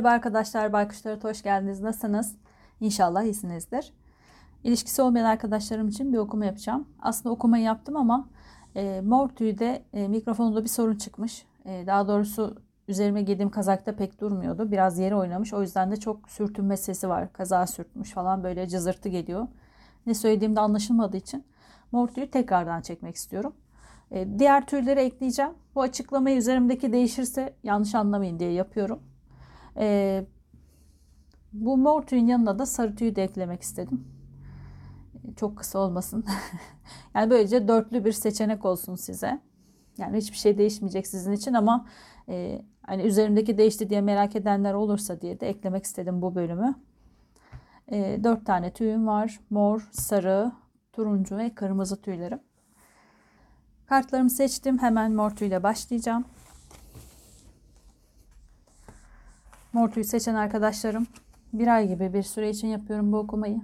Merhaba arkadaşlar, Baykuşlara hoş geldiniz. Nasılsınız? İnşallah iyisinizdir. İlişkisi olmayan arkadaşlarım için bir okuma yapacağım. Aslında okumayı yaptım ama e, mor tüyde e, mikrofonunda bir sorun çıkmış. E, daha doğrusu üzerime giydiğim kazakta pek durmuyordu. Biraz yere oynamış. O yüzden de çok sürtünme sesi var. Kaza sürtmüş falan böyle cızırtı geliyor. Ne söylediğimde anlaşılmadığı için mor tüyü tekrardan çekmek istiyorum. E, diğer tüyleri ekleyeceğim. Bu açıklamayı üzerimdeki değişirse yanlış anlamayın diye yapıyorum. E, bu mor tüyün yanına da sarı tüyü de eklemek istedim. Çok kısa olmasın. yani böylece dörtlü bir seçenek olsun size. Yani hiçbir şey değişmeyecek sizin için ama e, hani üzerimdeki değişti diye merak edenler olursa diye de eklemek istedim bu bölümü. E, dört tane tüyüm var. Mor, sarı, turuncu ve kırmızı tüylerim. Kartlarımı seçtim. Hemen mor tüyle başlayacağım. Mor tüyü seçen arkadaşlarım bir ay gibi bir süre için yapıyorum bu okumayı.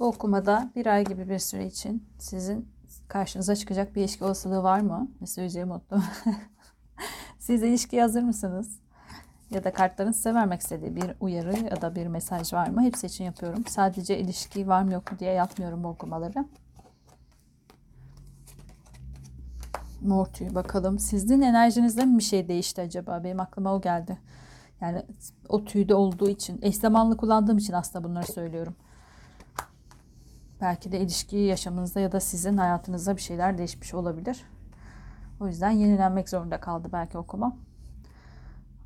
Bu okumada bir ay gibi bir süre için sizin karşınıza çıkacak bir ilişki olasılığı var mı? Ne söyleyeceğim mutlu. Siz ilişki hazır mısınız? Ya da kartların size vermek istediği bir uyarı ya da bir mesaj var mı? Hepsi için yapıyorum. Sadece ilişki var mı yok mu diye yapmıyorum bu okumaları. Mor tüy bakalım. Sizin enerjinizde mi bir şey değişti acaba? Benim aklıma o geldi. Yani o tüyde olduğu için, eş zamanlı kullandığım için aslında bunları söylüyorum. Belki de ilişki yaşamınızda ya da sizin hayatınızda bir şeyler değişmiş olabilir. O yüzden yenilenmek zorunda kaldı belki okuma.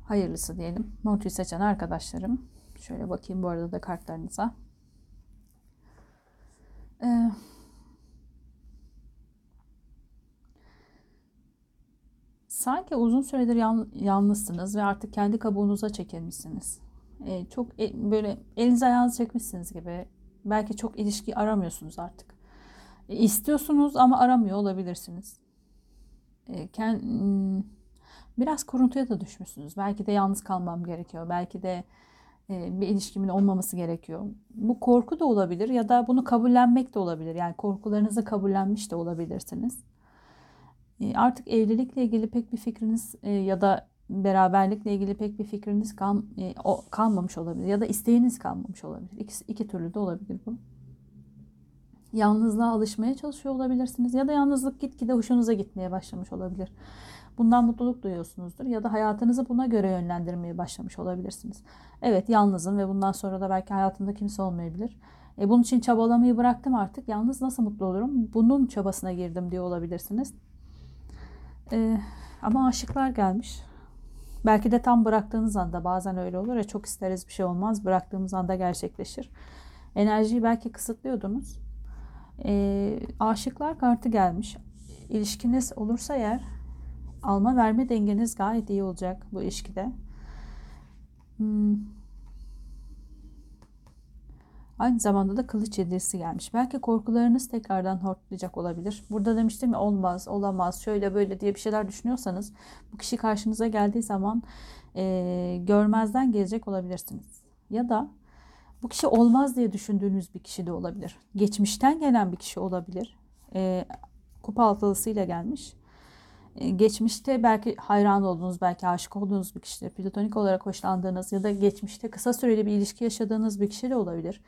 Hayırlısı diyelim. Mor tüy seçen arkadaşlarım. Şöyle bakayım bu arada da kartlarınıza. Ee, sanki uzun süredir yalnızsınız ve artık kendi kabuğunuza çekilmişsiniz. Ee, çok e, böyle elinize ayağınızı çekmişsiniz gibi. Belki çok ilişki aramıyorsunuz artık. E, istiyorsunuz ama aramıyor olabilirsiniz. E, kend, hmm, biraz kuruntuya da düşmüşsünüz. Belki de yalnız kalmam gerekiyor. Belki de e, bir ilişkimin olmaması gerekiyor. Bu korku da olabilir ya da bunu kabullenmek de olabilir. Yani korkularınızı kabullenmiş de olabilirsiniz. E, artık evlilikle ilgili pek bir fikriniz e, ya da beraberlikle ilgili pek bir fikriniz kal, e, o, kalmamış olabilir ya da isteğiniz kalmamış olabilir. İkisi, iki türlü de olabilir bu. Yalnızlığa alışmaya çalışıyor olabilirsiniz ya da yalnızlık gitgide hoşunuza gitmeye başlamış olabilir. Bundan mutluluk duyuyorsunuzdur ya da hayatınızı buna göre yönlendirmeye başlamış olabilirsiniz. Evet yalnızım ve bundan sonra da belki hayatımda kimse olmayabilir. E, bunun için çabalamayı bıraktım artık. Yalnız nasıl mutlu olurum? Bunun çabasına girdim diye olabilirsiniz. Ee, ama aşıklar gelmiş. Belki de tam bıraktığınız anda bazen öyle olur ya çok isteriz bir şey olmaz. Bıraktığımız anda gerçekleşir. Enerjiyi belki kısıtlıyordunuz. Ee, aşıklar kartı gelmiş. İlişkiniz olursa eğer alma verme dengeniz gayet iyi olacak bu ilişkide. Hmm. Aynı zamanda da kılıç yedisi gelmiş. Belki korkularınız tekrardan hortlayacak olabilir. Burada demiştim ya olmaz, olamaz, şöyle böyle diye bir şeyler düşünüyorsanız bu kişi karşınıza geldiği zaman e, görmezden gelecek olabilirsiniz. Ya da bu kişi olmaz diye düşündüğünüz bir kişi de olabilir. Geçmişten gelen bir kişi olabilir. E, kupa altılısıyla gelmiş. E, geçmişte belki hayran olduğunuz, belki aşık olduğunuz bir kişidir. Platonik olarak hoşlandığınız ya da geçmişte kısa süreli bir ilişki yaşadığınız bir kişi de olabilir.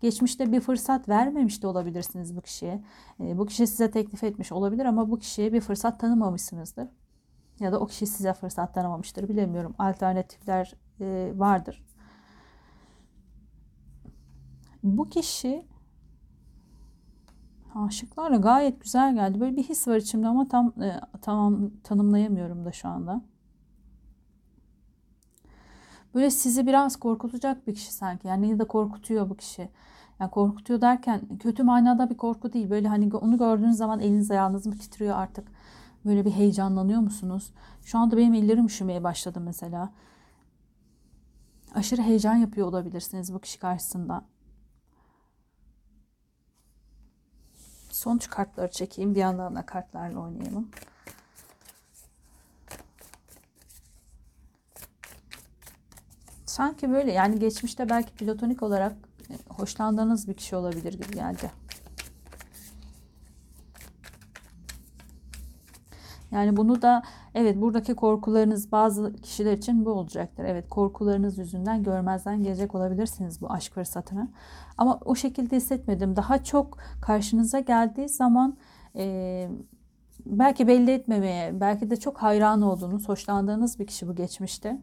Geçmişte bir fırsat vermemiş de olabilirsiniz bu kişiye. E, bu kişi size teklif etmiş olabilir ama bu kişiye bir fırsat tanımamışsınızdır. Ya da o kişi size fırsat tanımamıştır. Bilemiyorum. Alternatifler e, vardır. Bu kişi Aşıklarla gayet güzel geldi. Böyle bir his var içimde ama tam e, tamam tanımlayamıyorum da şu anda. Böyle sizi biraz korkutacak bir kişi sanki. Yani ya da korkutuyor bu kişi. Yani korkutuyor derken kötü manada bir korku değil. Böyle hani onu gördüğünüz zaman eliniz ayağınız mı titriyor artık? Böyle bir heyecanlanıyor musunuz? Şu anda benim ellerim üşümeye başladı mesela. Aşırı heyecan yapıyor olabilirsiniz bu kişi karşısında. Sonuç kartları çekeyim. Bir yandan da kartlarla oynayalım. Sanki böyle yani geçmişte belki platonik olarak hoşlandığınız bir kişi olabilir gibi geldi. Yani bunu da evet buradaki korkularınız bazı kişiler için bu olacaktır. Evet korkularınız yüzünden görmezden gelecek olabilirsiniz bu aşk fırsatını. Ama o şekilde hissetmedim. Daha çok karşınıza geldiği zaman e, belki belli etmemeye, belki de çok hayran olduğunuz, hoşlandığınız bir kişi bu geçmişte.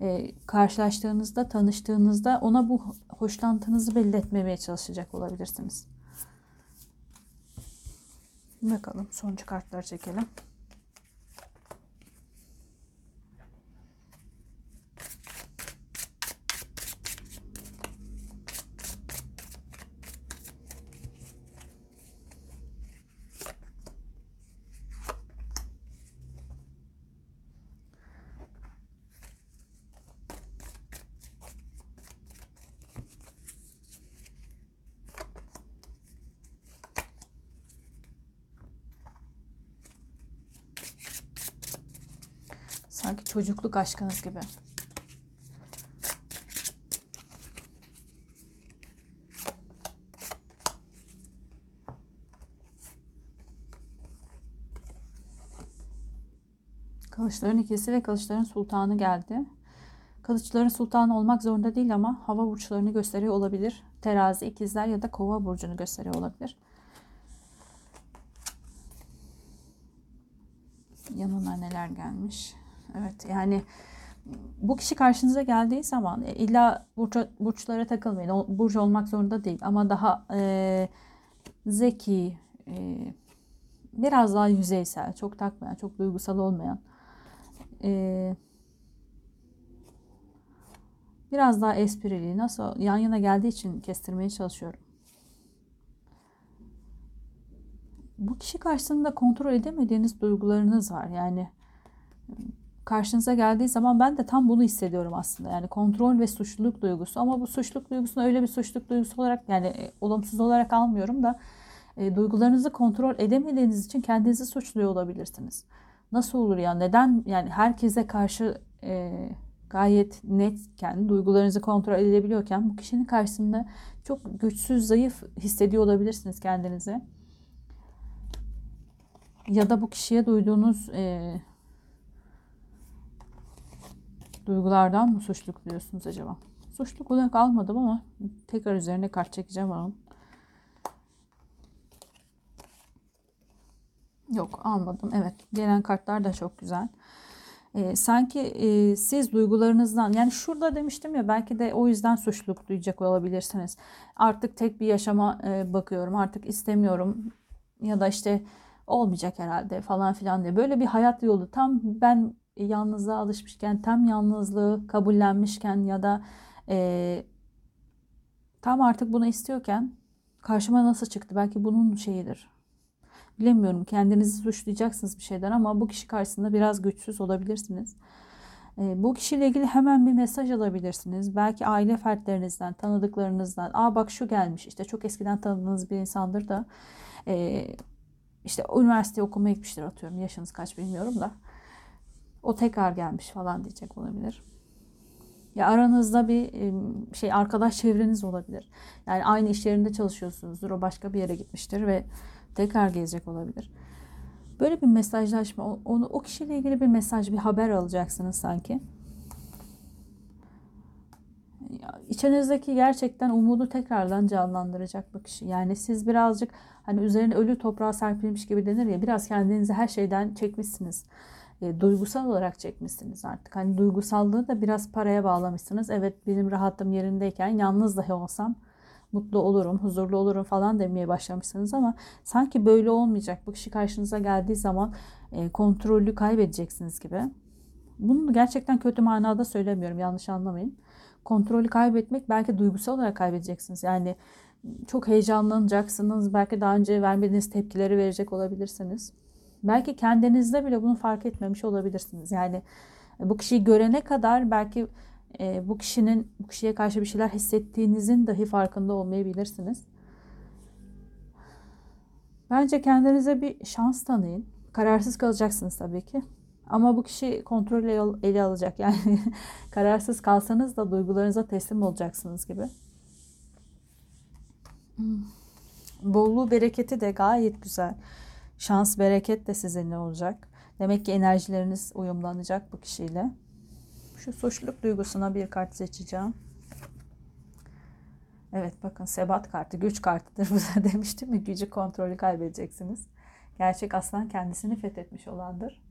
E, karşılaştığınızda, tanıştığınızda ona bu hoşlantınızı belli etmemeye çalışacak olabilirsiniz. Bakalım sonuncu kartları çekelim. Sanki çocukluk aşkınız gibi. Kılıçların ikisi ve kılıçların sultanı geldi. Kılıçların sultanı olmak zorunda değil ama hava burçlarını gösteriyor olabilir. Terazi, ikizler ya da kova burcunu gösteriyor olabilir. Yanına neler gelmiş? Evet yani bu kişi karşınıza geldiği zaman e, illa burç, burçlara takılmayın. O, burç olmak zorunda değil ama daha e, zeki, e, biraz daha yüzeysel, çok takmayan, çok duygusal olmayan, e, biraz daha esprili, nasıl yan yana geldiği için kestirmeye çalışıyorum. Bu kişi karşısında kontrol edemediğiniz duygularınız var. Yani karşınıza geldiği zaman ben de tam bunu hissediyorum aslında. Yani kontrol ve suçluluk duygusu ama bu suçluluk duygusunu öyle bir suçluluk duygusu olarak yani e, olumsuz olarak almıyorum da e, duygularınızı kontrol edemediğiniz için kendinizi suçluyor olabilirsiniz. Nasıl olur ya neden yani herkese karşı e, gayet netken duygularınızı kontrol edebiliyorken bu kişinin karşısında çok güçsüz zayıf hissediyor olabilirsiniz kendinizi. Ya da bu kişiye duyduğunuz e, duygulardan mı suçluluk duyuyorsunuz acaba? Suçluluk olarak almadım ama tekrar üzerine kart çekeceğim onun. Yok almadım. Evet gelen kartlar da çok güzel. Ee, sanki e, siz duygularınızdan yani şurada demiştim ya belki de o yüzden suçluluk duyacak olabilirsiniz. Artık tek bir yaşama e, bakıyorum artık istemiyorum ya da işte olmayacak herhalde falan filan diye. Böyle bir hayat yolu tam ben yalnızlığa alışmışken, tam yalnızlığı kabullenmişken ya da e, tam artık bunu istiyorken karşıma nasıl çıktı? Belki bunun şeyidir. Bilemiyorum. Kendinizi suçlayacaksınız bir şeyden ama bu kişi karşısında biraz güçsüz olabilirsiniz. E, bu kişiyle ilgili hemen bir mesaj alabilirsiniz. Belki aile fertlerinizden, tanıdıklarınızdan. Aa bak şu gelmiş. İşte çok eskiden tanıdığınız bir insandır da e, işte üniversite okumaya gitmiştir atıyorum. Yaşınız kaç bilmiyorum da o tekrar gelmiş falan diyecek olabilir. Ya aranızda bir şey arkadaş çevreniz olabilir. Yani aynı iş yerinde çalışıyorsunuzdur. O başka bir yere gitmiştir ve tekrar gelecek olabilir. Böyle bir mesajlaşma, onu o kişiyle ilgili bir mesaj, bir haber alacaksınız sanki. İçinizdeki gerçekten umudu tekrardan canlandıracak bu kişi. Yani siz birazcık hani üzerine ölü toprağa serpilmiş gibi denir ya biraz kendinizi her şeyden çekmişsiniz e, duygusal olarak çekmişsiniz artık. Hani duygusallığı da biraz paraya bağlamışsınız. Evet benim rahatım yerindeyken yalnız dahi olsam mutlu olurum, huzurlu olurum falan demeye başlamışsınız ama sanki böyle olmayacak. Bu kişi karşınıza geldiği zaman e, kontrolü kaybedeceksiniz gibi. Bunu gerçekten kötü manada söylemiyorum. Yanlış anlamayın. Kontrolü kaybetmek belki duygusal olarak kaybedeceksiniz. Yani çok heyecanlanacaksınız. Belki daha önce vermediğiniz tepkileri verecek olabilirsiniz. Belki kendinizde bile bunu fark etmemiş olabilirsiniz. Yani e, bu kişiyi görene kadar belki e, bu kişinin bu kişiye karşı bir şeyler hissettiğinizin dahi farkında olmayabilirsiniz. Bence kendinize bir şans tanıyın. Kararsız kalacaksınız tabii ki. Ama bu kişi kontrolü ele alacak. Yani kararsız kalsanız da duygularınıza teslim olacaksınız gibi. Hmm. Bolluğu, bereketi de gayet güzel. Şans, bereket de sizinle olacak. Demek ki enerjileriniz uyumlanacak bu kişiyle. Şu suçluluk duygusuna bir kart seçeceğim. Evet bakın sebat kartı güç kartıdır bu demiştim mi gücü kontrolü kaybedeceksiniz. Gerçek aslan kendisini fethetmiş olandır.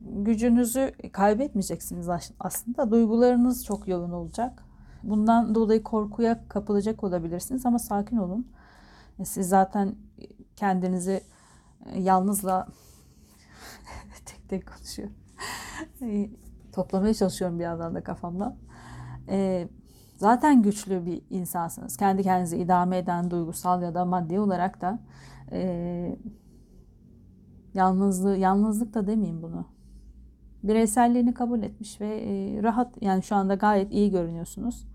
Gücünüzü kaybetmeyeceksiniz aslında. Duygularınız çok yoğun olacak. Bundan dolayı korkuya kapılacak olabilirsiniz ama sakin olun. E, siz zaten kendinizi yalnızla tek tek konuşuyor. E, toplamaya çalışıyorum bir yandan da kafamda. Zaten güçlü bir insansınız. Kendi kendinizi idame eden duygusal ya da maddi olarak da yalnızlığı, yalnızlık da demeyeyim bunu. Bireyselliğini kabul etmiş ve rahat yani şu anda gayet iyi görünüyorsunuz.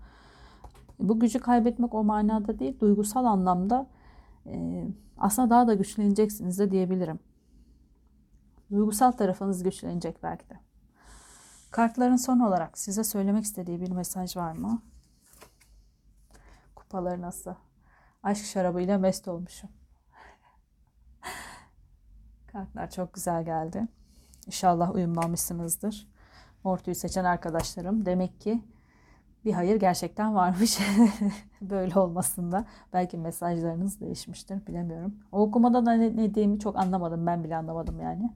Bu gücü kaybetmek o manada değil, duygusal anlamda e, aslında daha da güçleneceksiniz de diyebilirim. Duygusal tarafınız güçlenecek belki de. Kartların son olarak size söylemek istediği bir mesaj var mı? Kupaları nasıl? Aşk şarabıyla mest olmuşum. Kartlar çok güzel geldi. İnşallah uyumlanmışsınızdır. Ortuyu seçen arkadaşlarım demek ki bir hayır gerçekten varmış. Böyle olmasında. Belki mesajlarınız değişmiştir. Bilemiyorum. O okumada da ne, ne diyeyimi çok anlamadım. Ben bile anlamadım yani.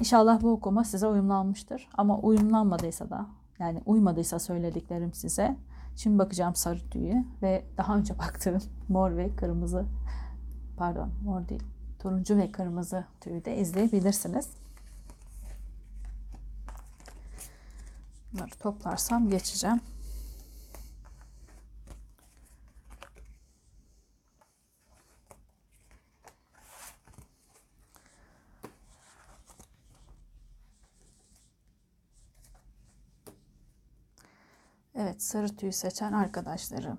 İnşallah bu okuma size uyumlanmıştır. Ama uyumlanmadıysa da yani uymadıysa söylediklerim size. Şimdi bakacağım sarı tüyü ve daha önce baktığım mor ve kırmızı pardon mor değil turuncu ve kırmızı tüyü de izleyebilirsiniz. Bunları toplarsam geçeceğim. Evet sarı tüy seçen arkadaşlarım.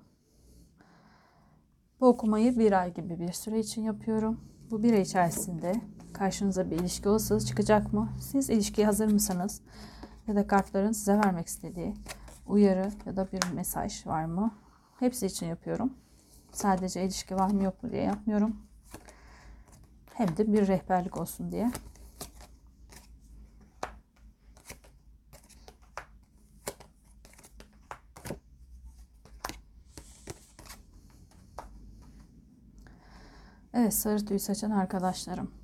Bu okumayı bir ay gibi bir süre için yapıyorum. Bu bir ay içerisinde karşınıza bir ilişki olasılığı çıkacak mı? Siz ilişkiye hazır mısınız? Ya da kartların size vermek istediği uyarı ya da bir mesaj var mı? Hepsi için yapıyorum. Sadece ilişki var mı yok mu diye yapmıyorum. Hem de bir rehberlik olsun diye. Evet sarı tüy saçan arkadaşlarım.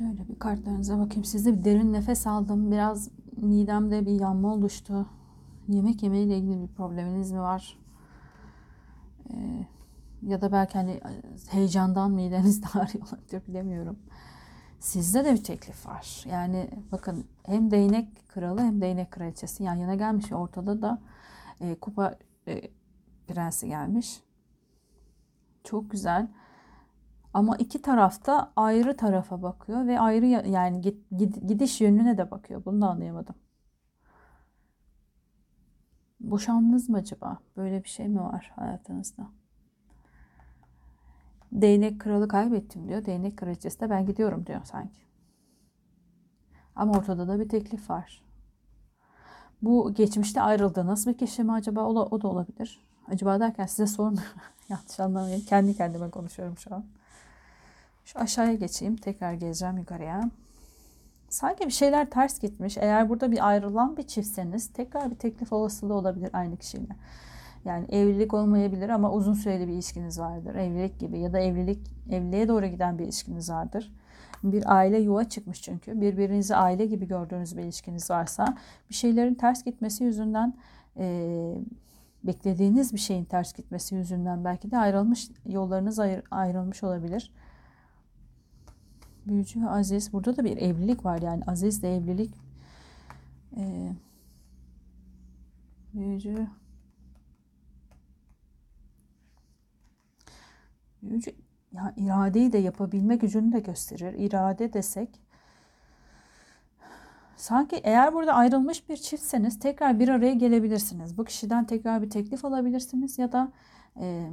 Şöyle bir kartlarınıza bakayım. Sizde bir derin nefes aldım. Biraz midemde bir yanma oluştu. Yemek yemeyle ilgili bir probleminiz mi var? Ee, ya da belki hani heyecandan mideniz de ağrıyor olabilir bilemiyorum. Sizde de bir teklif var. Yani bakın hem değnek kralı hem değnek kraliçesi yan yana gelmiş. Ortada da e, kupa e, prensi gelmiş. Çok güzel. Ama iki tarafta ayrı tarafa bakıyor ve ayrı yani gidiş yönüne de bakıyor. Bunu da anlayamadım. Boşandınız mı acaba? Böyle bir şey mi var hayatınızda? Değnek kralı kaybettim diyor. Değnek kraliçesi de ben gidiyorum diyor sanki. Ama ortada da bir teklif var. Bu geçmişte ayrıldığınız bir kişi mi acaba? O da, o da olabilir. Acaba derken size sormuyorum. Yanlış anlamayın. Kendi kendime konuşuyorum şu an. Şu aşağıya geçeyim. Tekrar geleceğim yukarıya. Sanki bir şeyler ters gitmiş. Eğer burada bir ayrılan bir çiftseniz tekrar bir teklif olasılığı olabilir aynı kişiyle. Yani evlilik olmayabilir ama uzun süreli bir ilişkiniz vardır. Evlilik gibi ya da evlilik evliliğe doğru giden bir ilişkiniz vardır. Bir aile yuva çıkmış çünkü. Birbirinizi aile gibi gördüğünüz bir ilişkiniz varsa bir şeylerin ters gitmesi yüzünden e, beklediğiniz bir şeyin ters gitmesi yüzünden belki de ayrılmış yollarınız ayr, ayrılmış olabilir. Büyücü ve Aziz. Burada da bir evlilik var yani. Aziz de evlilik. Ee, büyücü. Büyücü ya iradeyi de yapabilme gücünü de gösterir. İrade desek sanki eğer burada ayrılmış bir çiftseniz tekrar bir araya gelebilirsiniz. Bu kişiden tekrar bir teklif alabilirsiniz ya da e,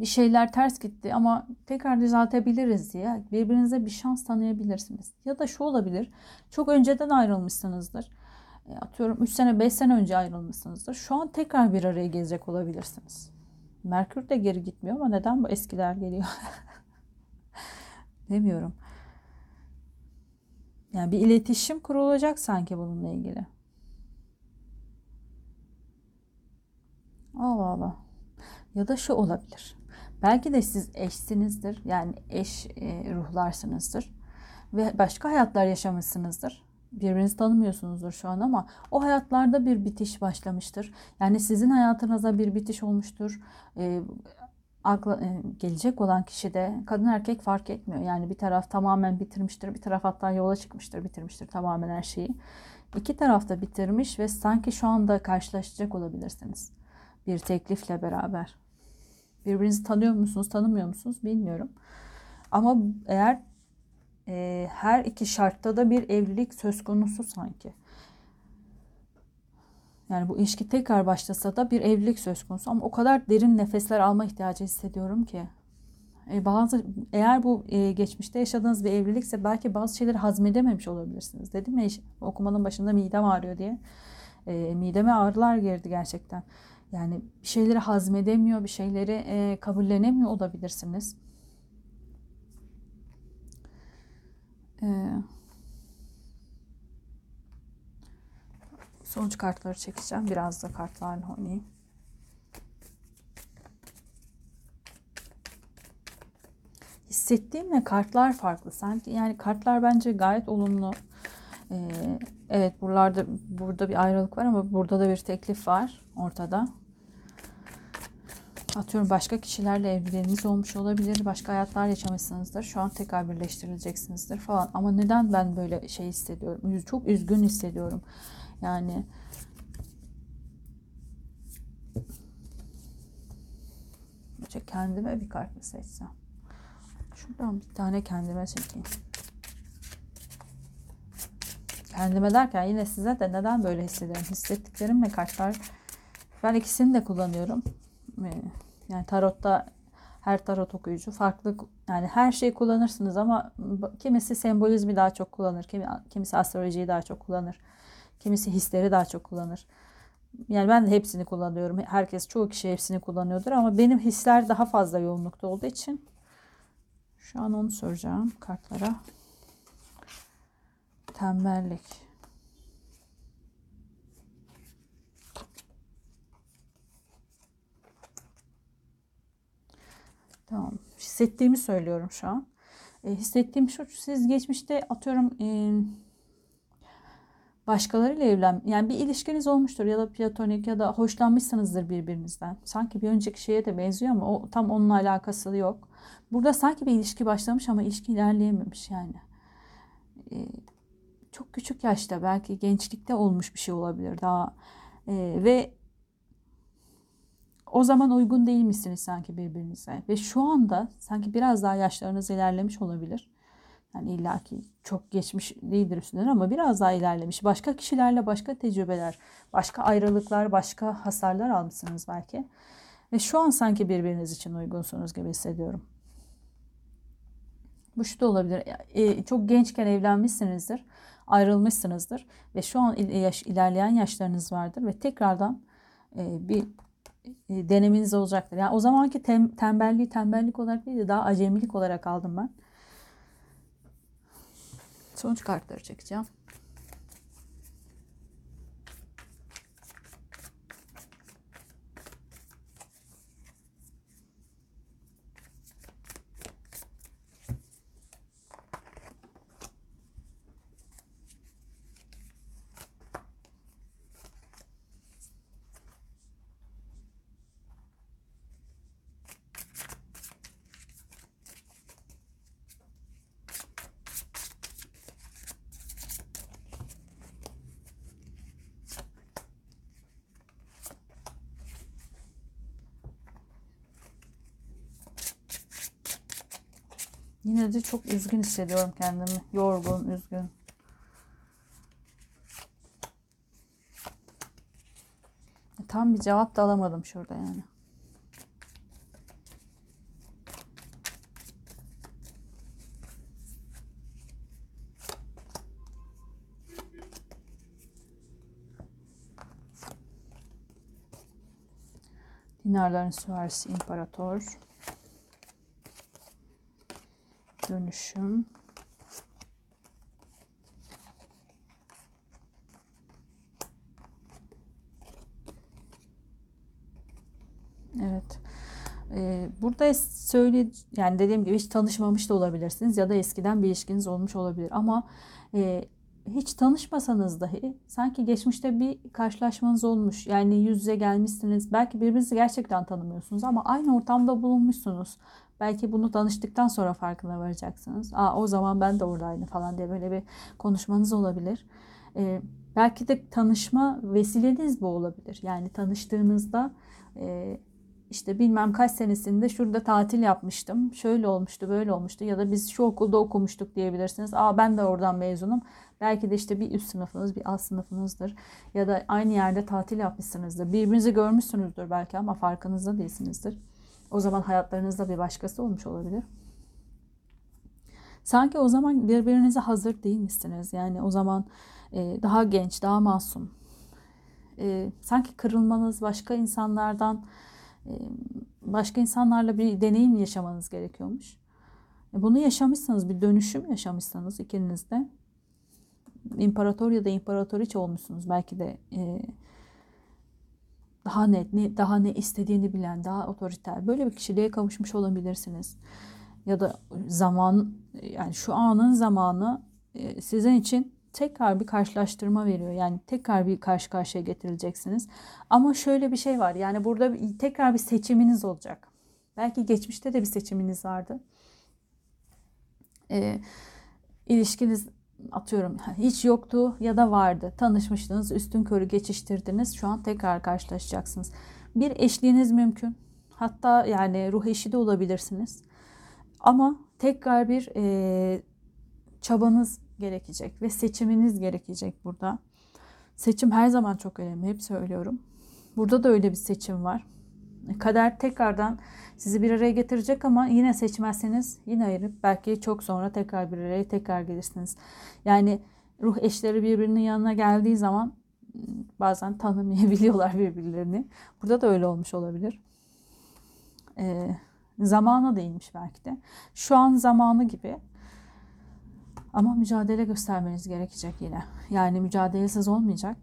bir şeyler ters gitti ama tekrar düzeltebiliriz diye birbirinize bir şans tanıyabilirsiniz. Ya da şu olabilir. Çok önceden ayrılmışsınızdır. E, atıyorum 3 sene 5 sene önce ayrılmışsınızdır. Şu an tekrar bir araya gelecek olabilirsiniz. Merkür de geri gitmiyor ama neden bu eskiler geliyor? Demiyorum. Yani bir iletişim kurulacak sanki bununla ilgili. Allah Allah. Ya da şu olabilir. Belki de siz eşsinizdir. Yani eş e, ruhlarsınızdır. Ve başka hayatlar yaşamışsınızdır. Birbirinizi tanımıyorsunuzdur şu an ama o hayatlarda bir bitiş başlamıştır. Yani sizin hayatınızda bir bitiş olmuştur. E, akla, e, gelecek olan kişi de kadın erkek fark etmiyor. Yani bir taraf tamamen bitirmiştir, bir taraf hatta yola çıkmıştır, bitirmiştir tamamen her şeyi. İki taraf da bitirmiş ve sanki şu anda karşılaşacak olabilirsiniz. Bir teklifle beraber. Birbirinizi tanıyor musunuz, tanımıyor musunuz bilmiyorum. Ama eğer e, her iki şartta da bir evlilik söz konusu sanki. Yani bu ilişki tekrar başlasa da bir evlilik söz konusu ama o kadar derin nefesler alma ihtiyacı hissediyorum ki. E, bazı eğer bu e, geçmişte yaşadığınız bir evlilikse belki bazı şeyleri hazmedememiş olabilirsiniz. Dedim ya okumanın başında midem ağrıyor diye. E, mideme ağrılar girdi gerçekten. Yani bir şeyleri hazmedemiyor, bir şeyleri e, kabullenemiyor olabilirsiniz. Ee, sonuç kartları çekeceğim. Biraz da kartlarla oynayayım. Hissettiğimle kartlar farklı. Sanki yani kartlar bence gayet olumlu. Ee, evet buralarda burada bir ayrılık var ama burada da bir teklif var ortada. Atıyorum başka kişilerle evliliğiniz olmuş olabilir. Başka hayatlar yaşamışsınızdır. Şu an tekrar birleştirileceksinizdir falan. Ama neden ben böyle şey hissediyorum? Çok üzgün hissediyorum. Yani Önce kendime bir kart mı seçsem? Şuradan bir tane kendime çekeyim. Kendime derken yine size de neden böyle hissediyorum? Hissettiklerim ve kartlar ben ikisini de kullanıyorum. Yani tarotta her tarot okuyucu farklı yani her şeyi kullanırsınız ama kimisi sembolizmi daha çok kullanır, kimi, kimisi astrolojiyi daha çok kullanır, kimisi hisleri daha çok kullanır. Yani ben de hepsini kullanıyorum. Herkes çoğu kişi hepsini kullanıyordur ama benim hisler daha fazla yoğunlukta olduğu için şu an onu soracağım kartlara. Tembellik. Tamam. Hissettiğimi söylüyorum şu an. E, hissettiğim şu siz geçmişte atıyorum e, başkalarıyla evlen yani bir ilişkiniz olmuştur ya da platonik ya da hoşlanmışsınızdır birbirinizden. Sanki bir önceki şeye de benziyor ama o tam onunla alakası yok. Burada sanki bir ilişki başlamış ama ilişki ilerleyememiş yani. E, çok küçük yaşta belki gençlikte olmuş bir şey olabilir daha. E, ve o zaman uygun değil misiniz sanki birbirinize? Ve şu anda sanki biraz daha yaşlarınız ilerlemiş olabilir. Yani illaki çok geçmiş değildir üstünden ama biraz daha ilerlemiş. Başka kişilerle başka tecrübeler, başka ayrılıklar, başka hasarlar almışsınız belki. Ve şu an sanki birbiriniz için uygunsunuz gibi hissediyorum. Bu şu da olabilir. E, çok gençken evlenmişsinizdir, ayrılmışsınızdır ve şu an yaş, ilerleyen yaşlarınız vardır ve tekrardan e, bir denemeniz olacaktır. Yani o zamanki tem, tembelliği tembellik olarak değil de daha acemilik olarak aldım ben. Sonuç kartları çekeceğim. Yine de çok üzgün hissediyorum kendimi. Yorgun, üzgün. E, tam bir cevap da alamadım şurada yani. Dinarların süvarisi imparator. Dönüşüm. Evet. Ee, burada söyle yani dediğim gibi hiç tanışmamış da olabilirsiniz ya da eskiden bir ilişkiniz olmuş olabilir ama e, hiç tanışmasanız dahi sanki geçmişte bir karşılaşmanız olmuş. Yani yüz yüze gelmişsiniz. Belki birbirinizi gerçekten tanımıyorsunuz ama aynı ortamda bulunmuşsunuz. Belki bunu tanıştıktan sonra farkına varacaksınız. Aa, o zaman ben de oradaydım falan diye böyle bir konuşmanız olabilir. Ee, belki de tanışma vesileniz bu olabilir. Yani tanıştığınızda e, işte bilmem kaç senesinde şurada tatil yapmıştım. Şöyle olmuştu, böyle olmuştu ya da biz şu okulda okumuştuk diyebilirsiniz. Aa ben de oradan mezunum. Belki de işte bir üst sınıfınız, bir alt sınıfınızdır. Ya da aynı yerde tatil yapmışsınızdır. Birbirinizi görmüşsünüzdür belki ama farkınızda değilsinizdir. O zaman hayatlarınızda bir başkası olmuş olabilir. Sanki o zaman birbirinize hazır değilmişsiniz. Yani o zaman e, daha genç, daha masum. E, sanki kırılmanız başka insanlardan ee, başka insanlarla bir deneyim yaşamanız gerekiyormuş. E, bunu yaşamışsanız, bir dönüşüm yaşamışsanız ikiniz de imparator ya da imparatoriçe olmuşsunuz. Belki de e, daha net, ne, daha ne istediğini bilen, daha otoriter. Böyle bir kişiliğe kavuşmuş olabilirsiniz. Ya da zaman, yani şu anın zamanı e, sizin için tekrar bir karşılaştırma veriyor. Yani tekrar bir karşı karşıya getirileceksiniz. Ama şöyle bir şey var. Yani burada tekrar bir seçiminiz olacak. Belki geçmişte de bir seçiminiz vardı. E, ilişkiniz atıyorum hiç yoktu ya da vardı. Tanışmıştınız, üstün körü geçiştirdiniz. Şu an tekrar karşılaşacaksınız. Bir eşliğiniz mümkün. Hatta yani ruh eşi de olabilirsiniz. Ama tekrar bir e, çabanız gerekecek ve seçiminiz gerekecek burada. Seçim her zaman çok önemli. Hep söylüyorum. Burada da öyle bir seçim var. Kader tekrardan sizi bir araya getirecek ama yine seçmezseniz yine ayırıp belki çok sonra tekrar bir araya tekrar gelirsiniz. Yani ruh eşleri birbirinin yanına geldiği zaman bazen tanımayabiliyorlar birbirlerini. Burada da öyle olmuş olabilir. Ee, zamana değinmiş belki de. Şu an zamanı gibi ama mücadele göstermeniz gerekecek yine. Yani mücadelesiz olmayacak.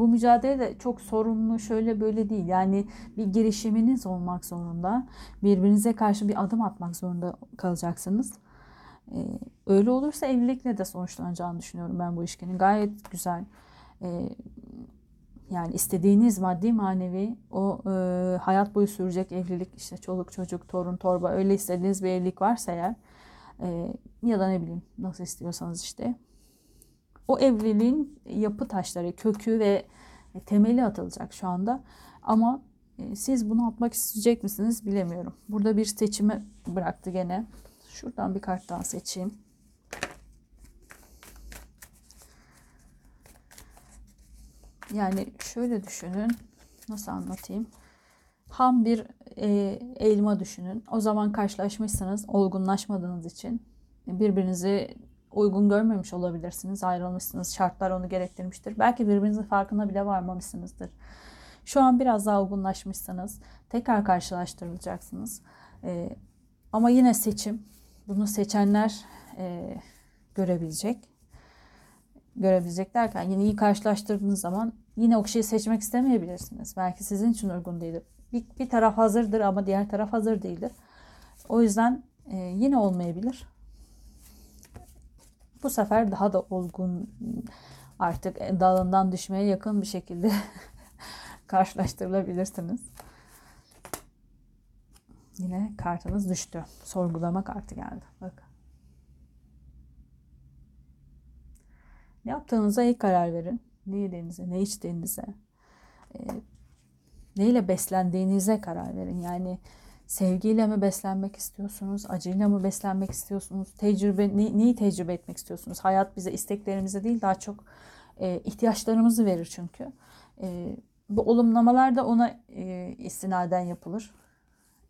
Bu mücadele de çok sorumlu şöyle böyle değil. Yani bir girişiminiz olmak zorunda. Birbirinize karşı bir adım atmak zorunda kalacaksınız. Ee, öyle olursa evlilikle de sonuçlanacağını düşünüyorum ben bu ilişkinin. Gayet güzel. Ee, yani istediğiniz maddi manevi o e, hayat boyu sürecek evlilik işte çoluk çocuk torun torba öyle istediğiniz bir evlilik varsa eğer e, ya da ne bileyim nasıl istiyorsanız işte o evliliğin yapı taşları, kökü ve temeli atılacak şu anda. Ama e, siz bunu atmak isteyecek misiniz bilemiyorum. Burada bir seçimi bıraktı gene. Şuradan bir kart daha seçeyim. Yani şöyle düşünün. Nasıl anlatayım? ham bir e, elma düşünün. O zaman karşılaşmışsınız olgunlaşmadığınız için. Birbirinizi uygun görmemiş olabilirsiniz. Ayrılmışsınız. Şartlar onu gerektirmiştir. Belki birbirinizin farkına bile varmamışsınızdır. Şu an biraz daha olgunlaşmışsınız. Tekrar karşılaştırılacaksınız. E, ama yine seçim. Bunu seçenler e, görebilecek. Görebilecek derken yine iyi karşılaştırdığınız zaman yine o kişiyi seçmek istemeyebilirsiniz. Belki sizin için uygun değildir bir, bir taraf hazırdır ama diğer taraf hazır değildir. O yüzden e, yine olmayabilir. Bu sefer daha da olgun artık dalından düşmeye yakın bir şekilde karşılaştırılabilirsiniz. Yine kartınız düştü. Sorgulama kartı geldi. Bak. Ne yaptığınıza iyi karar verin. Ne yediğinize, ne içtiğinize. E, neyle beslendiğinize karar verin. Yani sevgiyle mi beslenmek istiyorsunuz, acıyla mı beslenmek istiyorsunuz, tecrübe ne, neyi tecrübe etmek istiyorsunuz? Hayat bize isteklerimize değil daha çok e, ihtiyaçlarımızı verir çünkü. E, bu olumlamalar da ona e, istinaden yapılır.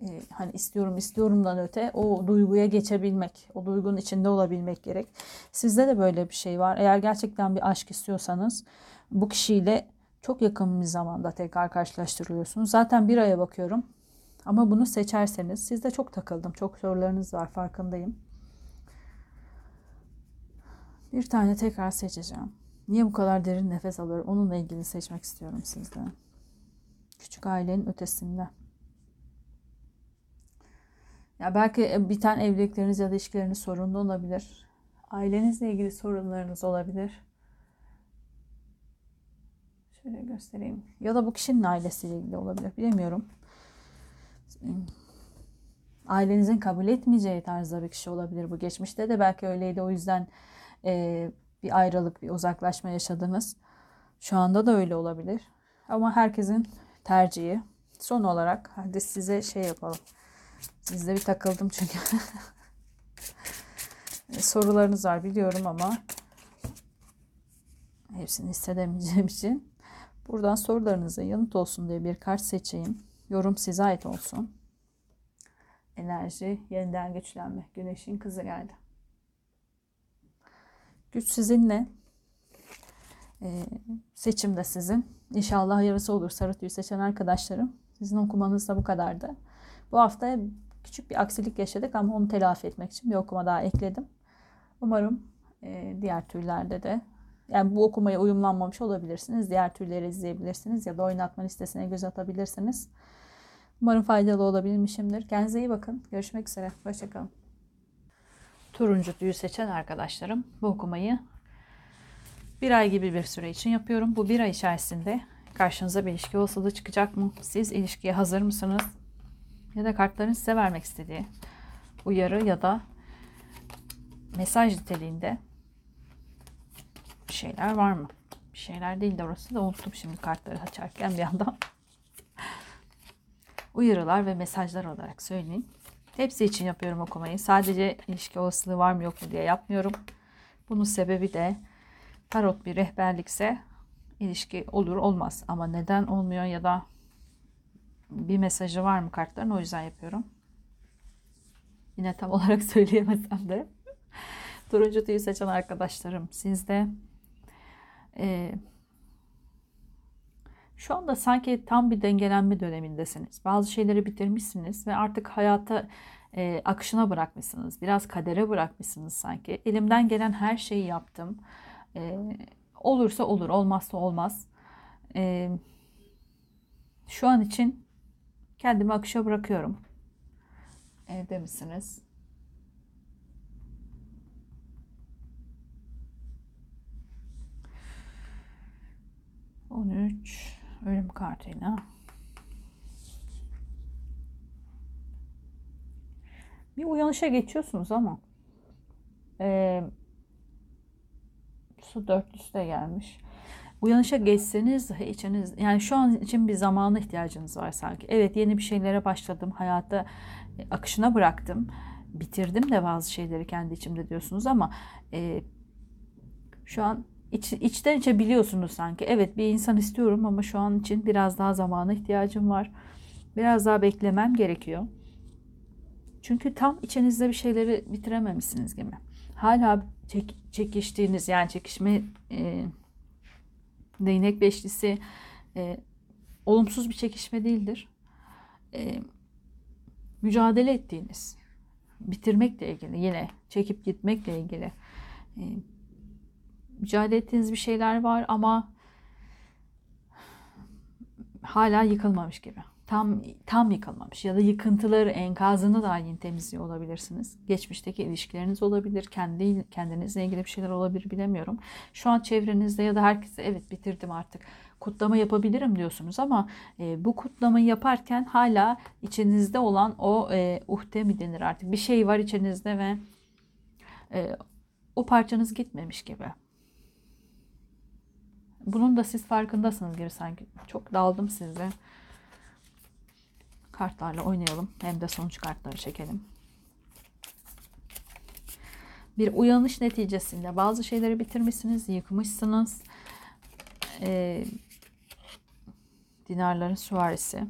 E, hani istiyorum istiyorumdan öte o duyguya geçebilmek, o duygunun içinde olabilmek gerek. Sizde de böyle bir şey var. Eğer gerçekten bir aşk istiyorsanız bu kişiyle çok yakın bir zamanda tekrar karşılaştırıyorsunuz. Zaten bir aya bakıyorum. Ama bunu seçerseniz siz de çok takıldım. Çok sorularınız var farkındayım. Bir tane tekrar seçeceğim. Niye bu kadar derin nefes alıyorum? Onunla ilgili seçmek istiyorum sizden. Küçük ailenin ötesinde. Ya belki e, biten evlilikleriniz ya da ilişkileriniz sorunlu olabilir. Ailenizle ilgili sorunlarınız olabilir. Şöyle göstereyim. Ya da bu kişinin ailesiyle ilgili olabilir. Bilemiyorum. Ailenizin kabul etmeyeceği tarzda bir kişi olabilir bu. Geçmişte de belki öyleydi. O yüzden e, bir ayrılık, bir uzaklaşma yaşadınız. Şu anda da öyle olabilir. Ama herkesin tercihi. Son olarak hadi size şey yapalım. Sizde bir takıldım çünkü. Sorularınız var biliyorum ama hepsini hissedemeyeceğim için buradan sorularınıza yanıt olsun diye bir kart seçeyim. Yorum size ait olsun. Enerji, yeniden güçlenme. Güneşin kızı geldi. Güç sizinle. Ee, seçim de sizin. İnşallah hayırlısı olur. Sarı tüyü seçen arkadaşlarım. Sizin okumanız da bu kadardı. Bu hafta küçük bir aksilik yaşadık ama onu telafi etmek için bir okuma daha ekledim. Umarım e, diğer türlerde de yani bu okumaya uyumlanmamış olabilirsiniz. Diğer türleri izleyebilirsiniz ya da oynatma listesine göz atabilirsiniz. Umarım faydalı olabilmişimdir. Kendinize iyi bakın. Görüşmek üzere. Hoşçakalın. Turuncu tüyü seçen arkadaşlarım bu okumayı bir ay gibi bir süre için yapıyorum. Bu bir ay içerisinde karşınıza bir ilişki olasılığı çıkacak mı? Siz ilişkiye hazır mısınız? Ya da kartların size vermek istediği uyarı ya da mesaj niteliğinde bir şeyler var mı? Bir şeyler değil de orası da unuttum şimdi kartları açarken bir yandan. Uyarılar ve mesajlar olarak söyleyeyim. Hepsi için yapıyorum okumayı. Sadece ilişki olasılığı var mı yok mu diye yapmıyorum. Bunun sebebi de tarot bir rehberlikse ilişki olur olmaz. Ama neden olmuyor ya da bir mesajı var mı kartların o yüzden yapıyorum. Yine tam olarak söyleyemesem de. Turuncu tüyü seçen arkadaşlarım sizde e, şu anda sanki tam bir dengelenme dönemindesiniz. Bazı şeyleri bitirmişsiniz ve artık hayata e, akışına bırakmışsınız. Biraz kadere bırakmışsınız sanki. Elimden gelen her şeyi yaptım. E, olursa olur, olmazsa olmaz. E, şu an için kendimi akışa bırakıyorum. Evde misiniz? 13 ölüm kartıyla bir uyanışa geçiyorsunuz ama e, su dörtlüsü de gelmiş. Uyanışa geçseniz içiniz yani şu an için bir zamana ihtiyacınız var sanki. Evet yeni bir şeylere başladım. Hayata akışına bıraktım. Bitirdim de bazı şeyleri kendi içimde diyorsunuz ama e, şu an iç, içten içe biliyorsunuz sanki. Evet bir insan istiyorum ama şu an için biraz daha zamana ihtiyacım var. Biraz daha beklemem gerekiyor. Çünkü tam içinizde bir şeyleri bitirememişsiniz gibi. Hala çek, çekiştiğiniz yani çekişme e, değnek beşlisi e, olumsuz bir çekişme değildir. E, mücadele ettiğiniz, bitirmekle ilgili yine çekip gitmekle ilgili e, mücadele ettiğiniz bir şeyler var ama hala yıkılmamış gibi. Tam tam yıkılmamış ya da yıkıntıları, enkazını da yine temizliyor olabilirsiniz. Geçmişteki ilişkileriniz olabilir, kendi kendinizle ilgili bir şeyler olabilir bilemiyorum. Şu an çevrenizde ya da herkese evet bitirdim artık. Kutlama yapabilirim diyorsunuz ama e, bu kutlamayı yaparken hala içinizde olan o e, uhde mi denir artık bir şey var içinizde ve e, o parçanız gitmemiş gibi. Bunun da siz farkındasınız gibi sanki. Çok daldım size. Kartlarla oynayalım. Hem de sonuç kartları çekelim. Bir uyanış neticesinde bazı şeyleri bitirmişsiniz, yıkmışsınız. Ee, dinarların süvarisi.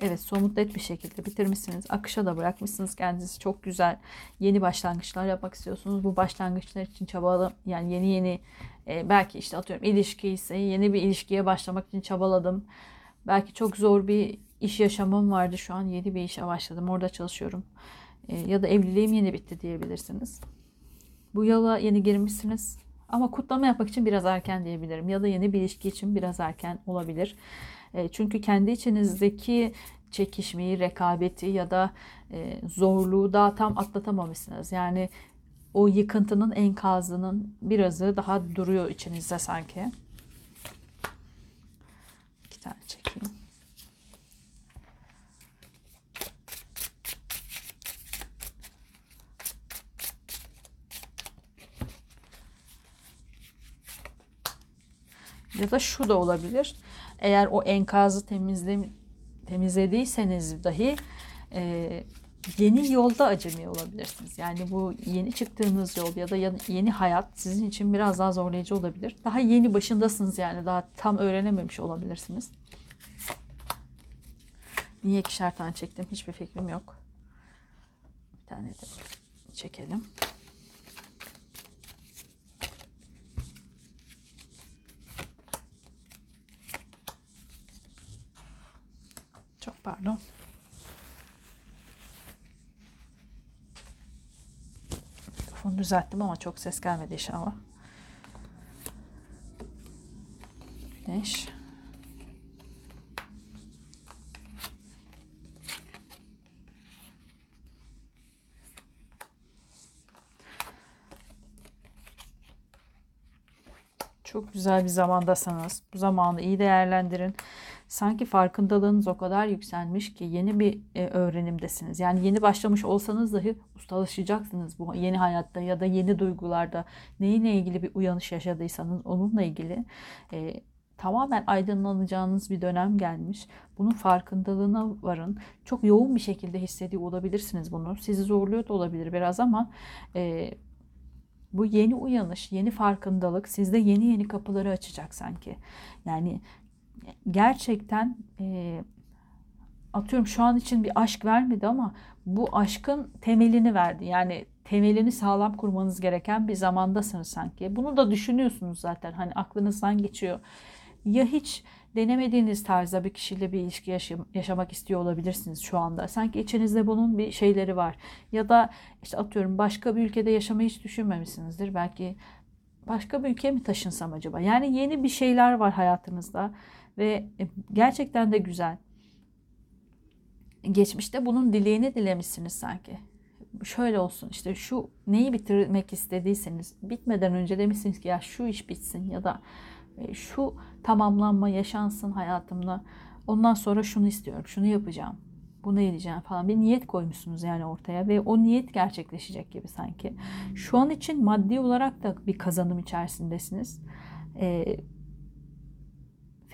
Evet somut net bir şekilde bitirmişsiniz. Akışa da bırakmışsınız kendinizi. Çok güzel yeni başlangıçlar yapmak istiyorsunuz. Bu başlangıçlar için çabalı yani yeni yeni e, belki işte atıyorum ilişki ise yeni bir ilişkiye başlamak için çabaladım. Belki çok zor bir iş yaşamım vardı şu an yeni bir işe başladım orada çalışıyorum e, ya da evliliğim yeni bitti diyebilirsiniz. Bu yola yeni girmişsiniz ama kutlama yapmak için biraz erken diyebilirim ya da yeni bir ilişki için biraz erken olabilir. E, çünkü kendi içinizdeki çekişmeyi, rekabeti ya da e, zorluğu daha tam atlatamamışsınız. Yani o yıkıntının enkazının birazı daha duruyor içinizde sanki. İki tane çekeyim. Ya da şu da olabilir. Eğer o enkazı temizle, temizlediyseniz dahi e, yeni yolda acemi olabilirsiniz. Yani bu yeni çıktığınız yol ya da yeni hayat sizin için biraz daha zorlayıcı olabilir. Daha yeni başındasınız yani daha tam öğrenememiş olabilirsiniz. Niye ikişer tane çektim hiçbir fikrim yok. Bir tane de çekelim. Çok pardon. Mikrofonu düzelttim ama çok ses gelmedi inşallah. Güneş. Çok güzel bir zamandasınız. Bu zamanı iyi değerlendirin. Sanki farkındalığınız o kadar yükselmiş ki yeni bir e, öğrenimdesiniz. Yani yeni başlamış olsanız dahi ustalaşacaksınız bu yeni hayatta ya da yeni duygularda. Neyine ilgili bir uyanış yaşadıysanız onunla ilgili e, tamamen aydınlanacağınız bir dönem gelmiş. Bunun farkındalığına varın. Çok yoğun bir şekilde hissediyor olabilirsiniz bunu. Sizi zorluyor da olabilir biraz ama e, bu yeni uyanış, yeni farkındalık sizde yeni yeni kapıları açacak sanki. Yani gerçekten e, atıyorum şu an için bir aşk vermedi ama bu aşkın temelini verdi. Yani temelini sağlam kurmanız gereken bir zamandasınız sanki. Bunu da düşünüyorsunuz zaten. Hani aklınızdan geçiyor. Ya hiç denemediğiniz tarzda bir kişiyle bir ilişki yaşam, yaşamak istiyor olabilirsiniz şu anda. Sanki içinizde bunun bir şeyleri var. Ya da işte atıyorum başka bir ülkede yaşamayı hiç düşünmemişsinizdir. Belki başka bir ülkeye mi taşınsam acaba? Yani yeni bir şeyler var hayatınızda ve e, gerçekten de güzel. Geçmişte bunun dileğini dilemişsiniz sanki. Şöyle olsun işte şu neyi bitirmek istediyseniz bitmeden önce demişsiniz ki ya şu iş bitsin ya da e, şu tamamlanma yaşansın hayatımda. Ondan sonra şunu istiyorum, şunu yapacağım, bunu edeceğim falan bir niyet koymuşsunuz yani ortaya ve o niyet gerçekleşecek gibi sanki. Şu an için maddi olarak da bir kazanım içerisindesiniz. E,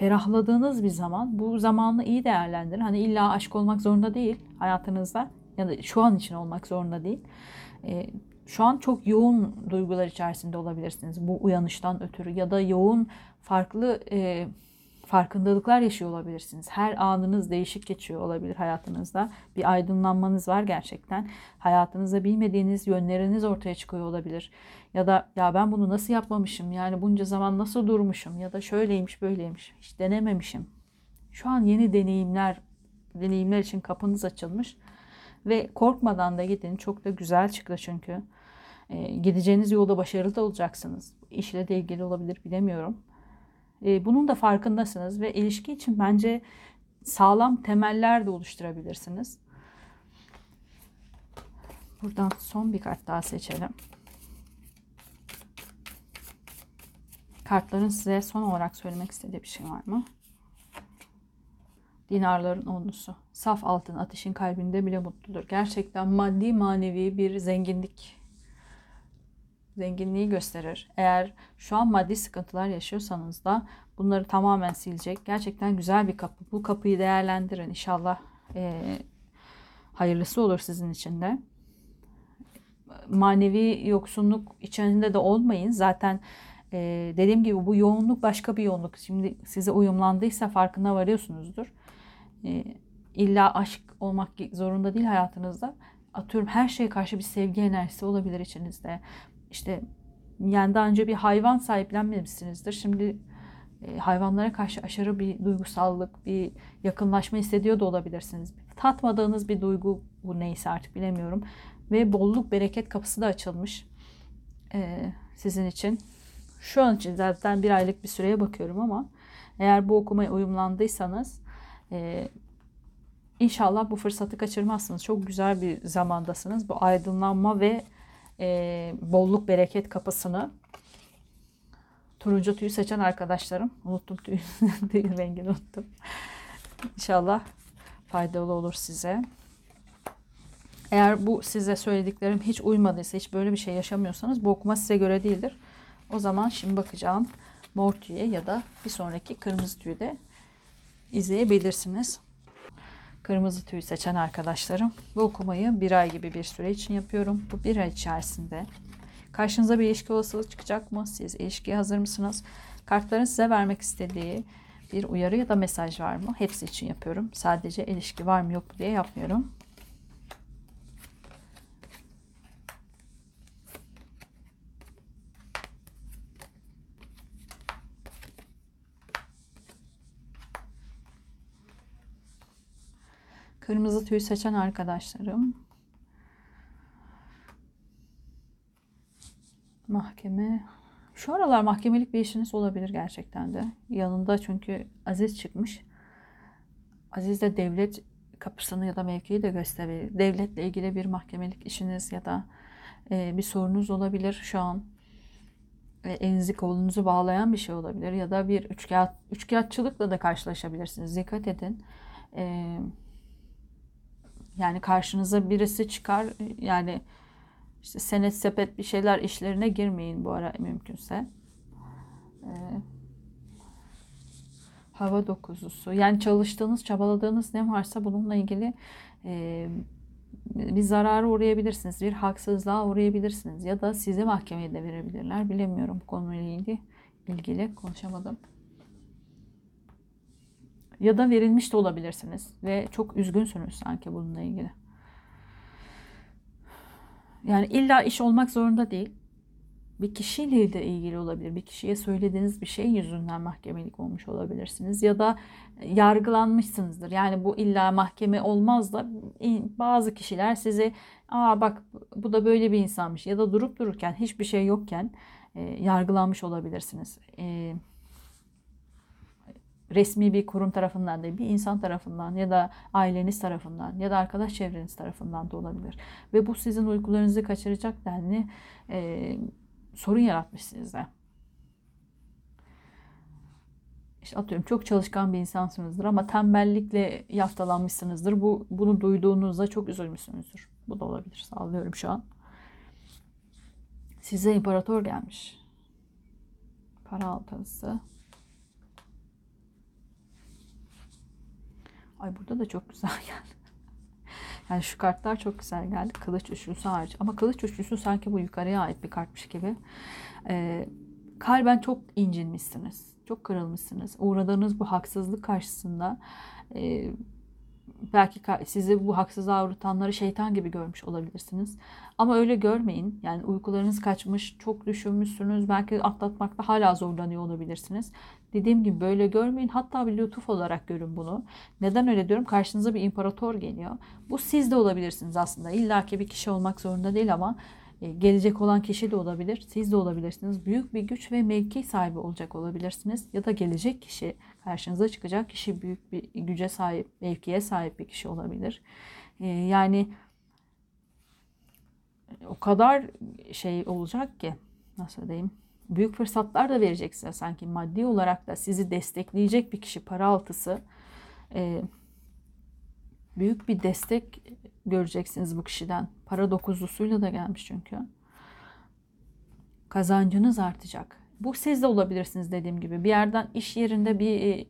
ferahladığınız bir zaman bu zamanı iyi değerlendirin. Hani illa aşk olmak zorunda değil hayatınızda ya da şu an için olmak zorunda değil. E, şu an çok yoğun duygular içerisinde olabilirsiniz bu uyanıştan ötürü ya da yoğun farklı e, farkındalıklar yaşıyor olabilirsiniz. Her anınız değişik geçiyor olabilir hayatınızda. Bir aydınlanmanız var gerçekten. Hayatınızda bilmediğiniz yönleriniz ortaya çıkıyor olabilir. Ya da ya ben bunu nasıl yapmamışım? Yani bunca zaman nasıl durmuşum? Ya da şöyleymiş böyleymiş. Hiç denememişim. Şu an yeni deneyimler deneyimler için kapınız açılmış ve korkmadan da gidin. Çok da güzel çıktı çünkü. E, gideceğiniz yolda başarılı da olacaksınız. İşle de ilgili olabilir bilemiyorum. E, bunun da farkındasınız ve ilişki için bence sağlam temeller de oluşturabilirsiniz. Buradan son bir kart daha seçelim. Kartların size son olarak söylemek istediği bir şey var mı? Dinarların onlusu. Saf altın ateşin kalbinde bile mutludur. Gerçekten maddi manevi bir zenginlik zenginliği gösterir. Eğer şu an maddi sıkıntılar yaşıyorsanız da bunları tamamen silecek. Gerçekten güzel bir kapı. Bu kapıyı değerlendirin. İnşallah e, hayırlısı olur sizin için de. Manevi yoksunluk içerisinde de olmayın. Zaten e, dediğim gibi bu yoğunluk başka bir yoğunluk. Şimdi size uyumlandıysa farkına varıyorsunuzdur. E, illa aşk olmak zorunda değil hayatınızda. Atıyorum her şeye karşı bir sevgi enerjisi olabilir içinizde işte yani daha önce bir hayvan sahiplenmemişsinizdir. Şimdi e, hayvanlara karşı aşırı bir duygusallık, bir yakınlaşma hissediyor da olabilirsiniz. Tatmadığınız bir duygu bu neyse artık bilemiyorum. Ve bolluk bereket kapısı da açılmış e, sizin için. Şu an için zaten bir aylık bir süreye bakıyorum ama eğer bu okumaya uyumlandıysanız e, inşallah bu fırsatı kaçırmazsınız. Çok güzel bir zamandasınız. Bu aydınlanma ve e, bolluk bereket kapısını turuncu tüyü seçen arkadaşlarım. Unuttum tüy, tüy rengini unuttum. İnşallah faydalı olur size. Eğer bu size söylediklerim hiç uymadıysa, hiç böyle bir şey yaşamıyorsanız bu okuma size göre değildir. O zaman şimdi bakacağım mor tüye ya da bir sonraki kırmızı tüyü de izleyebilirsiniz. Kırmızı tüyü seçen arkadaşlarım bu okumayı bir ay gibi bir süre için yapıyorum. Bu bir ay içerisinde karşınıza bir ilişki olasılığı çıkacak mı? Siz ilişkiye hazır mısınız? Kartların size vermek istediği bir uyarı ya da mesaj var mı? Hepsi için yapıyorum. Sadece ilişki var mı yok mu diye yapmıyorum. Kırmızı tüy seçen arkadaşlarım. Mahkeme. Şu aralar mahkemelik bir işiniz olabilir gerçekten de. Yanında çünkü Aziz çıkmış. Aziz de devlet kapısını ya da mevkiyi de gösterir. Devletle ilgili bir mahkemelik işiniz ya da e, bir sorunuz olabilir şu an. E, elinizi kolunuzu bağlayan bir şey olabilir ya da bir üçkağıt, üçkağıtçılıkla da karşılaşabilirsiniz. Dikkat edin. E, yani karşınıza birisi çıkar yani işte senet sepet bir şeyler işlerine girmeyin bu ara mümkünse. Ee, hava dokuzusu. Yani çalıştığınız, çabaladığınız ne varsa bununla ilgili e, bir zarara uğrayabilirsiniz. Bir haksızlığa uğrayabilirsiniz. Ya da sizi mahkemeye de verebilirler. Bilemiyorum bu konuyla ilgili. ilgili konuşamadım ya da verilmiş de olabilirsiniz ve çok üzgünsünüz sanki bununla ilgili. Yani illa iş olmak zorunda değil. Bir kişiyle de ilgili olabilir. Bir kişiye söylediğiniz bir şey yüzünden mahkemelik olmuş olabilirsiniz. Ya da yargılanmışsınızdır. Yani bu illa mahkeme olmaz da bazı kişiler size aa bak bu da böyle bir insanmış ya da durup dururken hiçbir şey yokken e, yargılanmış olabilirsiniz. E, resmi bir kurum tarafından değil, bir insan tarafından ya da aileniz tarafından ya da arkadaş çevreniz tarafından da olabilir. Ve bu sizin uykularınızı kaçıracak denli e, sorun yaratmış sizde. İşte atıyorum çok çalışkan bir insansınızdır ama tembellikle yaftalanmışsınızdır. Bu bunu duyduğunuzda çok üzülmüşsünüzdür. Bu da olabilir. Sağlıyorum şu an. Size imparator gelmiş. Para altısı. Ay burada da çok güzel geldi. Yani şu kartlar çok güzel geldi. Kılıç üçlüsü hariç. Ama kılıç üçlüsü sanki bu yukarıya ait bir kartmış gibi. Ee, kalben çok incinmişsiniz. Çok kırılmışsınız. Uğradığınız bu haksızlık karşısında e, belki sizi bu haksızlığa uğratanları şeytan gibi görmüş olabilirsiniz. Ama öyle görmeyin. Yani uykularınız kaçmış, çok düşünmüşsünüz. Belki atlatmakta hala zorlanıyor olabilirsiniz. Dediğim gibi böyle görmeyin. Hatta bir lütuf olarak görün bunu. Neden öyle diyorum? Karşınıza bir imparator geliyor. Bu siz de olabilirsiniz aslında. İlla ki bir kişi olmak zorunda değil ama gelecek olan kişi de olabilir. Siz de olabilirsiniz. Büyük bir güç ve mevki sahibi olacak olabilirsiniz. Ya da gelecek kişi karşınıza çıkacak kişi büyük bir güce sahip, mevkiye sahip bir kişi olabilir. E, yani o kadar şey olacak ki nasıl diyeyim büyük fırsatlar da verecek size sanki maddi olarak da sizi destekleyecek bir kişi para altısı e, büyük bir destek göreceksiniz bu kişiden. Para dokuzlusuyla da gelmiş çünkü. Kazancınız artacak. Bu siz de olabilirsiniz dediğim gibi. Bir yerden iş yerinde bir e,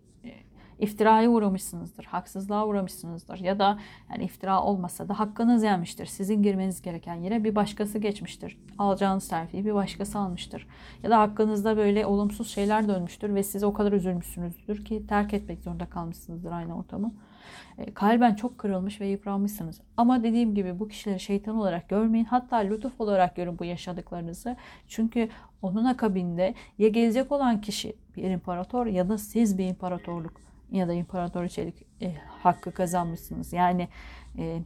iftiraya uğramışsınızdır, haksızlığa uğramışsınızdır ya da yani iftira olmasa da hakkınız yenmiştir. Sizin girmeniz gereken yere bir başkası geçmiştir. Alacağınız terfiyi bir başkası almıştır. Ya da hakkınızda böyle olumsuz şeyler dönmüştür ve siz o kadar üzülmüşsünüzdür ki terk etmek zorunda kalmışsınızdır aynı ortamı. E, kalben çok kırılmış ve yıpranmışsınız. Ama dediğim gibi bu kişileri şeytan olarak görmeyin. Hatta lütuf olarak görün bu yaşadıklarınızı. Çünkü onun akabinde ya gelecek olan kişi bir imparator ya da siz bir imparatorluk ya da imparatoriçelik e, hakkı kazanmışsınız. Yani e,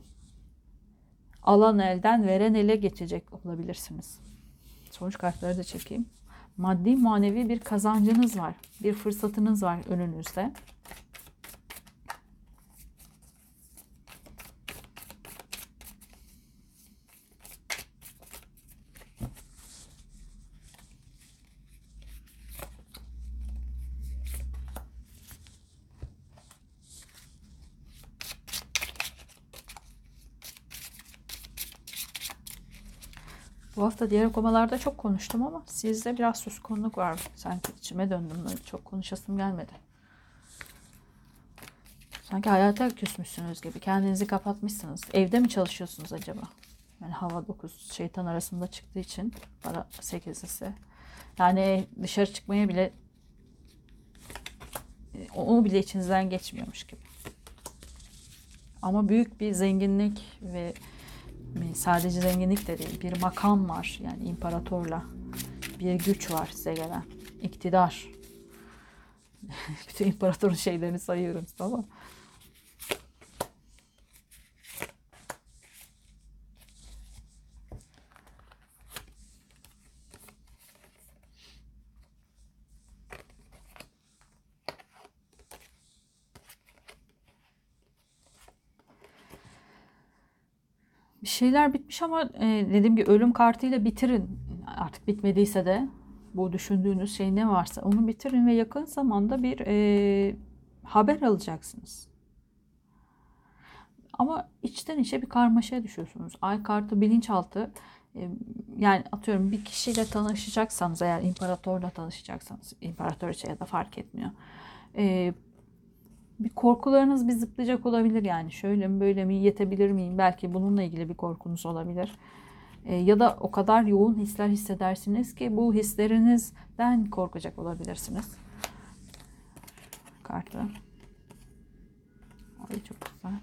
alan elden veren ele geçecek olabilirsiniz. Sonuç kartları da çekeyim. Maddi manevi bir kazancınız var. Bir fırsatınız var önünüzde. Bu hafta diğer okumalarda çok konuştum ama sizde biraz suskunluk var. Sanki içime döndüm. Böyle çok konuşasım gelmedi. Sanki hayata küsmüşsünüz gibi. Kendinizi kapatmışsınız. Evde mi çalışıyorsunuz acaba? Yani hava 9 şeytan arasında çıktığı için para 8'lisi. Yani dışarı çıkmaya bile onu bile içinizden geçmiyormuş gibi. Ama büyük bir zenginlik ve sadece zenginlik de değil bir makam var. Yani imparatorla bir güç var size gelen. İktidar. Bütün imparatorun şeylerini sayıyorum ama şeyler bitmiş ama e, dediğim gibi ölüm kartıyla bitirin. Artık bitmediyse de bu düşündüğünüz şey ne varsa onu bitirin ve yakın zamanda bir e, haber alacaksınız. Ama içten içe bir karmaşaya düşüyorsunuz. Ay kartı bilinçaltı e, yani atıyorum bir kişiyle tanışacaksanız eğer imparatorla tanışacaksanız imparatoriçe ya da fark etmiyor. E, bir korkularınız bir zıplayacak olabilir yani. Şöyle mi böyle mi yetebilir miyim? Belki bununla ilgili bir korkunuz olabilir. E, ya da o kadar yoğun hisler hissedersiniz ki bu hislerinizden korkacak olabilirsiniz. Kartı. Ay çok güzel.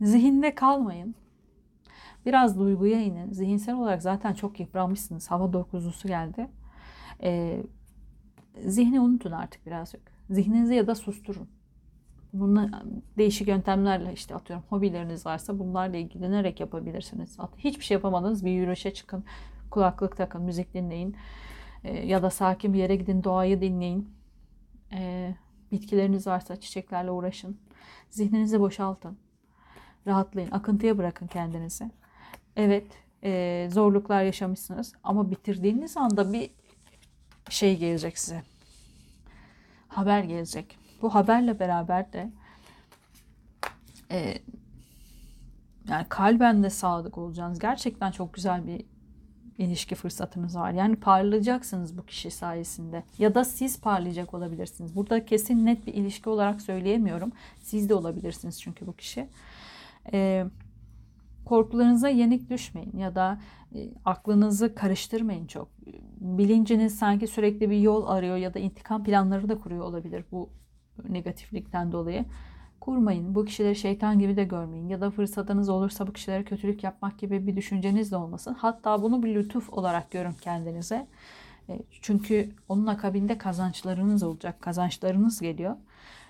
Zihinde kalmayın. Biraz duyguya inin. Zihinsel olarak zaten çok yıpranmışsınız. Hava dokuzlusu geldi. Ee, zihni unutun artık birazcık. Zihninizi ya da susturun. Bununla değişik yöntemlerle işte atıyorum hobileriniz varsa bunlarla ilgilenerek yapabilirsiniz. Hiçbir şey yapamadınız bir yürüyüşe çıkın, kulaklık takın, müzik dinleyin. E, ya da sakin bir yere gidin, doğayı dinleyin. E, bitkileriniz varsa çiçeklerle uğraşın. Zihninizi boşaltın. Rahatlayın, akıntıya bırakın kendinizi. Evet, e, zorluklar yaşamışsınız ama bitirdiğiniz anda bir şey gelecek size. Haber gelecek. Bu haberle beraber de e, yani kalben de sadık olacaksınız. Gerçekten çok güzel bir ilişki fırsatınız var. Yani parlayacaksınız bu kişi sayesinde. Ya da siz parlayacak olabilirsiniz. Burada kesin net bir ilişki olarak söyleyemiyorum. Siz de olabilirsiniz çünkü bu kişi. Ee, korkularınıza yenik düşmeyin ya da aklınızı karıştırmayın çok. Bilinciniz sanki sürekli bir yol arıyor ya da intikam planları da kuruyor olabilir bu negatiflikten dolayı. Kurmayın. Bu kişileri şeytan gibi de görmeyin. Ya da fırsatınız olursa bu kişilere kötülük yapmak gibi bir düşünceniz de olmasın. Hatta bunu bir lütuf olarak görün kendinize. E, çünkü onun akabinde kazançlarınız olacak. Kazançlarınız geliyor.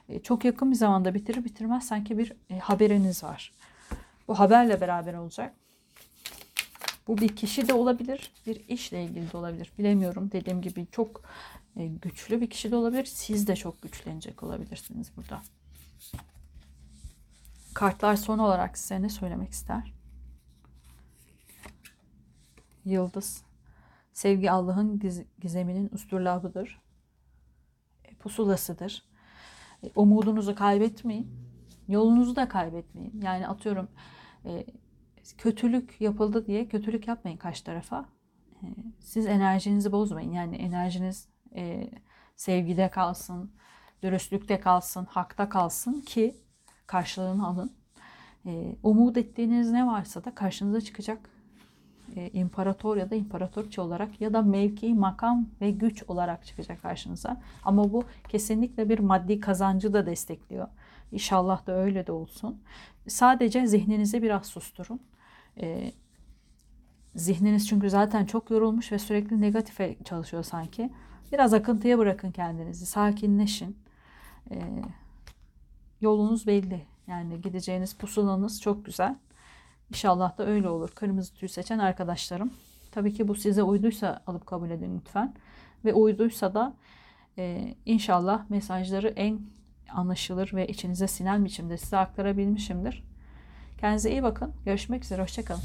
E, çok yakın bir zamanda bitirir bitirmez sanki bir haberiniz var. Bu haberle beraber olacak. Bu bir kişi de olabilir, bir işle ilgili de olabilir. Bilemiyorum. Dediğim gibi çok e, güçlü bir kişi de olabilir. Siz de çok güçlenecek olabilirsiniz burada. Kartlar son olarak size ne söylemek ister? Yıldız. Sevgi Allah'ın gizeminin usturlabıdır. E, pusulasıdır. E, umudunuzu kaybetmeyin. Yolunuzu da kaybetmeyin. Yani atıyorum kötülük yapıldı diye kötülük yapmayın karşı tarafa. Siz enerjinizi bozmayın. Yani enerjiniz sevgide kalsın, dürüstlükte kalsın, hakta kalsın ki karşılığını alın. E, umut ettiğiniz ne varsa da karşınıza çıkacak. E, imparator ya da imparatorça olarak ya da mevki, makam ve güç olarak çıkacak karşınıza. Ama bu kesinlikle bir maddi kazancı da destekliyor. İnşallah da öyle de olsun. Sadece zihninizi biraz susturun. E, zihniniz çünkü zaten çok yorulmuş ve sürekli negatife çalışıyor sanki. Biraz akıntıya bırakın kendinizi. Sakinleşin. E, yolunuz belli. Yani gideceğiniz pusulanız çok güzel. İnşallah da öyle olur. Kırmızı tüy seçen arkadaşlarım. Tabii ki bu size uyduysa alıp kabul edin lütfen. Ve uyduysa da e, inşallah mesajları en anlaşılır ve içinize sinen biçimde size aktarabilmişimdir. Kendinize iyi bakın. Görüşmek üzere. Hoşçakalın.